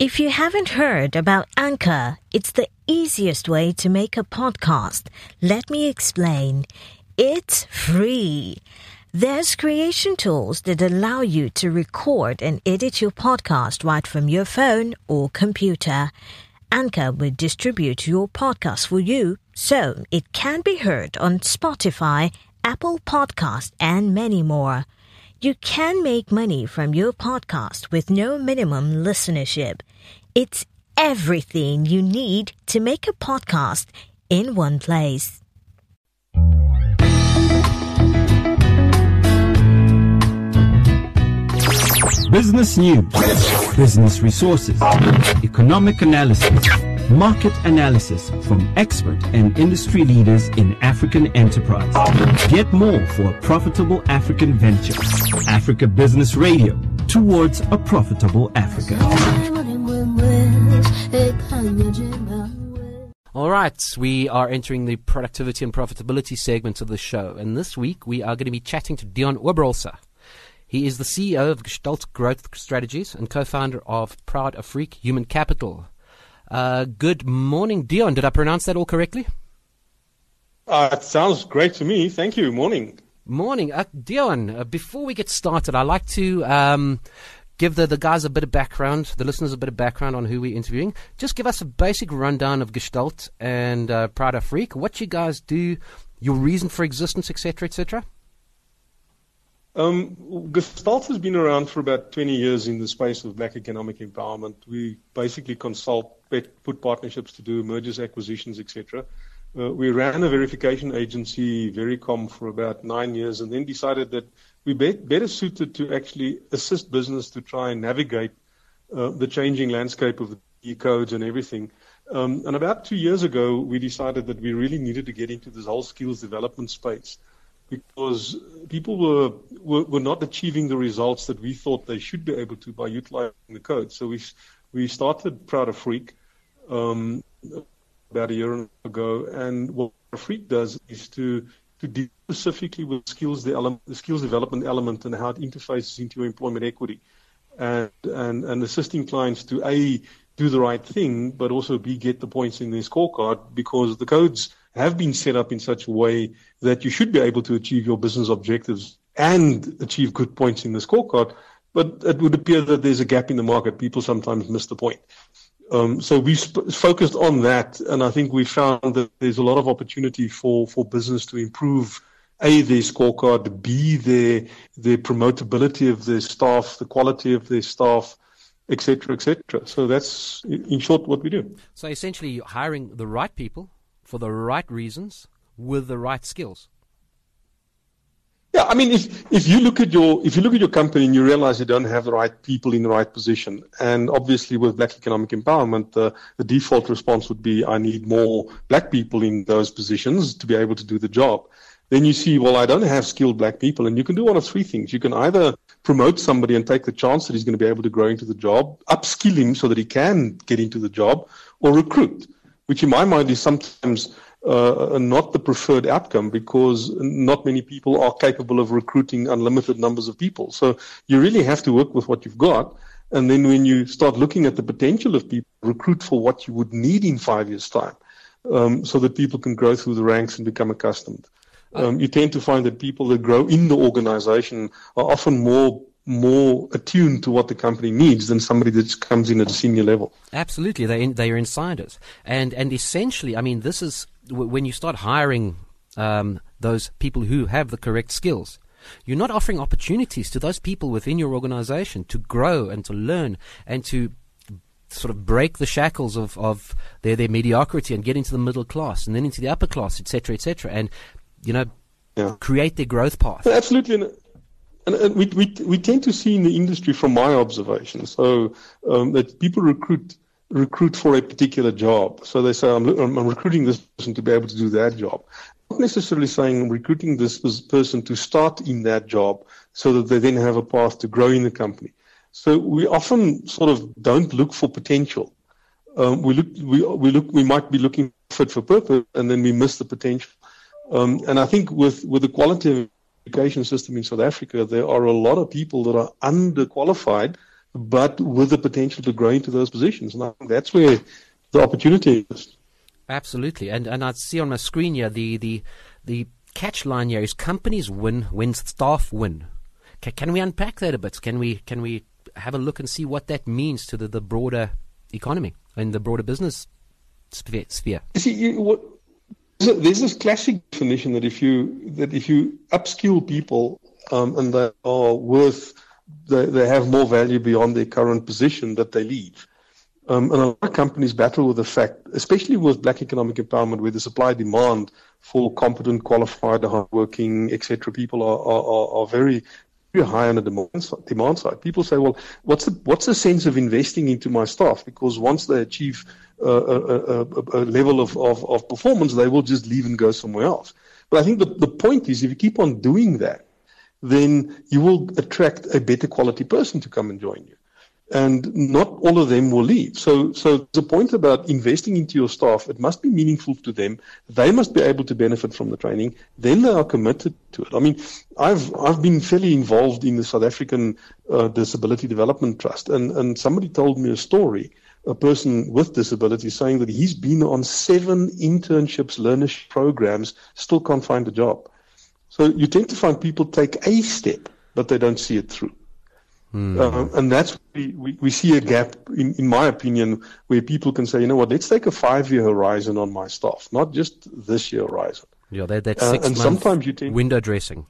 If you haven't heard about Anchor, it's the easiest way to make a podcast. Let me explain. It's free. There's creation tools that allow you to record and edit your podcast right from your phone or computer. Anchor will distribute your podcast for you so it can be heard on Spotify, Apple Podcast, and many more. You can make money from your podcast with no minimum listenership. It's everything you need to make a podcast in one place. Business news, business resources, economic analysis, market analysis from expert and industry leaders in African enterprise. Get more for a profitable African venture. Africa Business Radio towards a profitable Africa. All right, we are entering the productivity and profitability segment of the show, and this week we are going to be chatting to Dion Oberholzer. He is the CEO of Gestalt Growth Strategies and co-founder of Proud Afrique Human Capital. Uh, good morning, Dion. Did I pronounce that all correctly? Uh, it sounds great to me. Thank you. Morning. Morning. Uh, Dion, uh, before we get started, I'd like to um, give the, the guys a bit of background, the listeners a bit of background on who we're interviewing. Just give us a basic rundown of Gestalt and uh, Proud Afrique, what you guys do, your reason for existence, etc., etc. Um, Gestalt has been around for about 20 years in the space of black economic empowerment. We basically consult, put partnerships to do mergers, acquisitions, etc. Uh, we ran a verification agency, Vericom, for about nine years, and then decided that we be- better suited to actually assist business to try and navigate uh, the changing landscape of the e-codes and everything. Um, and about two years ago, we decided that we really needed to get into this whole skills development space because people were, were, were not achieving the results that we thought they should be able to by utilizing the code. So we we started Proud Afrique um, about a year ago, and what Afrique does is to to deal specifically with skills the, element, the skills development element and how it interfaces into employment equity, and and and assisting clients to a do the right thing, but also b get the points in their scorecard because the codes have been set up in such a way that you should be able to achieve your business objectives and achieve good points in the scorecard. But it would appear that there's a gap in the market. People sometimes miss the point. Um, so we sp- focused on that, and I think we found that there's a lot of opportunity for, for business to improve a their scorecard, b their their promotability of their staff, the quality of their staff, etc., etc. So that's in short what we do. So essentially, hiring the right people for the right reasons with the right skills. Yeah, I mean, if if you look at your if you look at your company and you realize you don't have the right people in the right position, and obviously with Black economic empowerment, the the default response would be I need more Black people in those positions to be able to do the job. Then you see, well, I don't have skilled Black people, and you can do one of three things. You can either promote somebody and take the chance that he's going to be able to grow into the job, upskill him so that he can get into the job, or recruit which in my mind is sometimes uh, not the preferred outcome because not many people are capable of recruiting unlimited numbers of people. So you really have to work with what you've got. And then when you start looking at the potential of people, recruit for what you would need in five years' time um, so that people can grow through the ranks and become accustomed. Um, you tend to find that people that grow in the organization are often more more attuned to what the company needs than somebody that comes in at a senior level. Absolutely, they they are insiders, and and essentially, I mean, this is when you start hiring um, those people who have the correct skills. You're not offering opportunities to those people within your organization to grow and to learn and to sort of break the shackles of, of their, their mediocrity and get into the middle class and then into the upper class, etc., etc., and you know, yeah. create their growth path. Absolutely. And, and, we, we, we tend to see in the industry, from my observation, so um, that people recruit recruit for a particular job. So they say, I'm, I'm recruiting this person to be able to do that job. Not necessarily saying I'm recruiting this person to start in that job so that they then have a path to grow in the company. So we often sort of don't look for potential. Um, we look, we, we look, we might be looking fit for purpose, and then we miss the potential. Um, and I think with with the quality of education system in South Africa, there are a lot of people that are underqualified, but with the potential to grow into those positions. And that's where the opportunity is. Absolutely, and and I see on my screen here the the the catch line here is companies win when staff win. Can, can we unpack that a bit? Can we can we have a look and see what that means to the, the broader economy and the broader business sphere. See, you, what, there's this classic definition that if you that if you upskill people um, and they are worth, they, they have more value beyond their current position, that they leave. Um, and a lot of companies battle with the fact, especially with black economic empowerment, where the supply demand for competent, qualified, hardworking, etc. people are, are, are very very high on the demand side, demand side. People say, well, what's the, what's the sense of investing into my staff? Because once they achieve uh, a, a, a, level of, of, of performance, they will just leave and go somewhere else. But I think the, the point is if you keep on doing that, then you will attract a better quality person to come and join you and not all of them will leave. So, so the point about investing into your staff, it must be meaningful to them. They must be able to benefit from the training. Then they are committed to it. I mean, I've I've been fairly involved in the South African uh, Disability Development Trust, and and somebody told me a story. A person with disability saying that he's been on seven internships, learnership programs, still can't find a job. So you tend to find people take a step, but they don't see it through. Mm. Um, and that's we, we, we, see a gap, in, in my opinion, where people can say, you know what, let's take a five year horizon on my staff, not just this year horizon. Yeah, that, that's uh, six uh, and sometimes you tend, window dressing.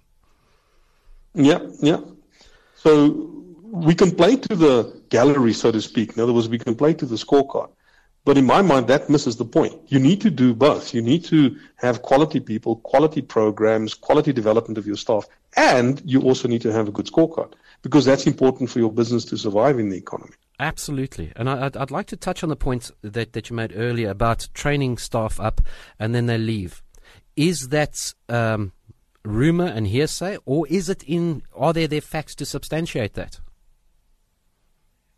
Yeah, yeah. So we can play to the gallery, so to speak. In other words, we can play to the scorecard. But in my mind, that misses the point. You need to do both. You need to have quality people, quality programs, quality development of your staff, and you also need to have a good scorecard because that's important for your business to survive in the economy. Absolutely. And I, would like to touch on the point that, that you made earlier about training staff up and then they leave. Is that um, rumor and hearsay, or is it in, are there facts to substantiate that?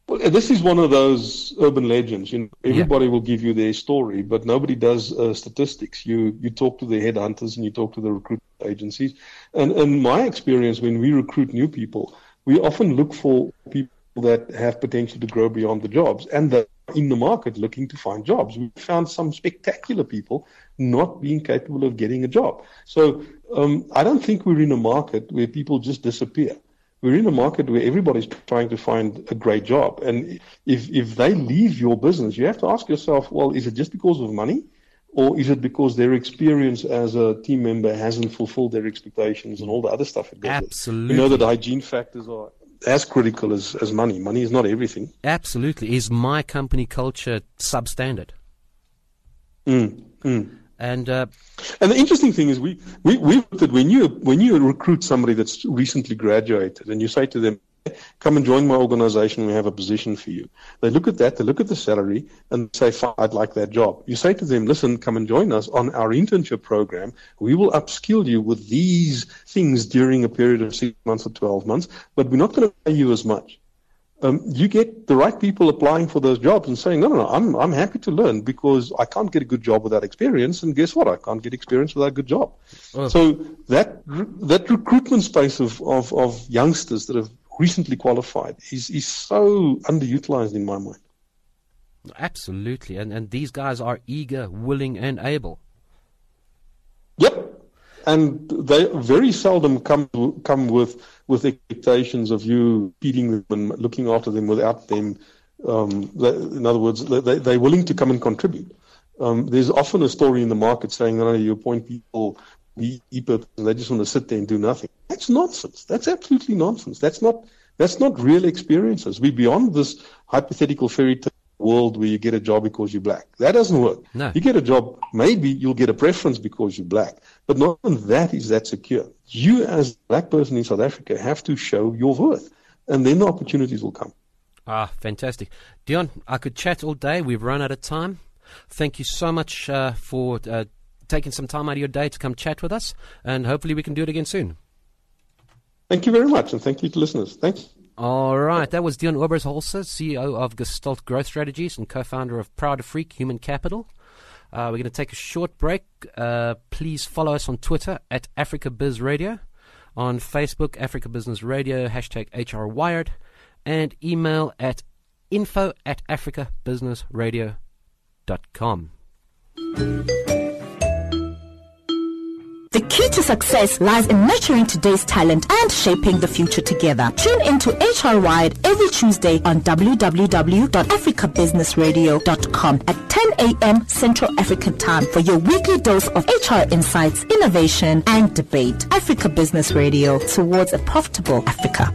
Well, this is one of those urban legends. You know, everybody yeah. will give you their story, but nobody does uh, statistics. You you talk to the headhunters and you talk to the recruitment agencies. And in my experience, when we recruit new people, we often look for people that have potential to grow beyond the jobs and that are in the market looking to find jobs. We found some spectacular people not being capable of getting a job. So um, I don't think we're in a market where people just disappear we're in a market where everybody's trying to find a great job. And if, if they leave your business, you have to ask yourself, well, is it just because of money? Or is it because their experience as a team member hasn't fulfilled their expectations and all the other stuff? Absolutely. We know that hygiene factors are as critical as, as money. Money is not everything. Absolutely. Is my company culture substandard? Mm, mm. And uh, and the interesting thing is, we we we looked when you when you recruit somebody that's recently graduated, and you say to them, "Come and join my organization. We have a position for you." They look at that, they look at the salary, and say, Fine, "I'd like that job." You say to them, "Listen, come and join us on our internship program. We will upskill you with these things during a period of six months or twelve months, but we're not going to pay you as much." Um, you get the right people applying for those jobs and saying, no, no, no, I'm, I'm happy to learn because I can't get a good job without experience. And guess what? I can't get experience without a good job. Oh. So that, that recruitment space of, of, of youngsters that have recently qualified is, is so underutilized in my mind. Absolutely. And, and these guys are eager, willing, and able. And they very seldom come come with with expectations of you feeding them and looking after them without them. Um, they, in other words, they, they're willing to come and contribute. Um, there's often a story in the market saying, "No, you appoint people, be and they just want to sit there and do nothing." That's nonsense. That's absolutely nonsense. That's not that's not real experiences. We're beyond this hypothetical fairy tale world where you get a job because you're black. That doesn't work. No. You get a job, maybe you'll get a preference because you're black, but not even that is that secure. You, as a black person in South Africa, have to show your worth, and then the opportunities will come. Ah, fantastic. Dion, I could chat all day. We've run out of time. Thank you so much uh, for uh, taking some time out of your day to come chat with us, and hopefully we can do it again soon. Thank you very much, and thank you to listeners. Thank you. All right, that was Deon Oberholzer, CEO of Gestalt Growth Strategies and co-founder of Proud Afrique Human Capital. Uh, we're going to take a short break. Uh, please follow us on Twitter at Africa Biz Radio, on Facebook Africa Business Radio hashtag HR Wired, and email at info at africabusinessradio.com. The key to success lies in nurturing today's talent and shaping the future together. Tune into HR Wired every Tuesday on www.africabusinessradio.com at 10 a.m. Central African Time for your weekly dose of HR insights, innovation, and debate. Africa Business Radio towards a profitable Africa.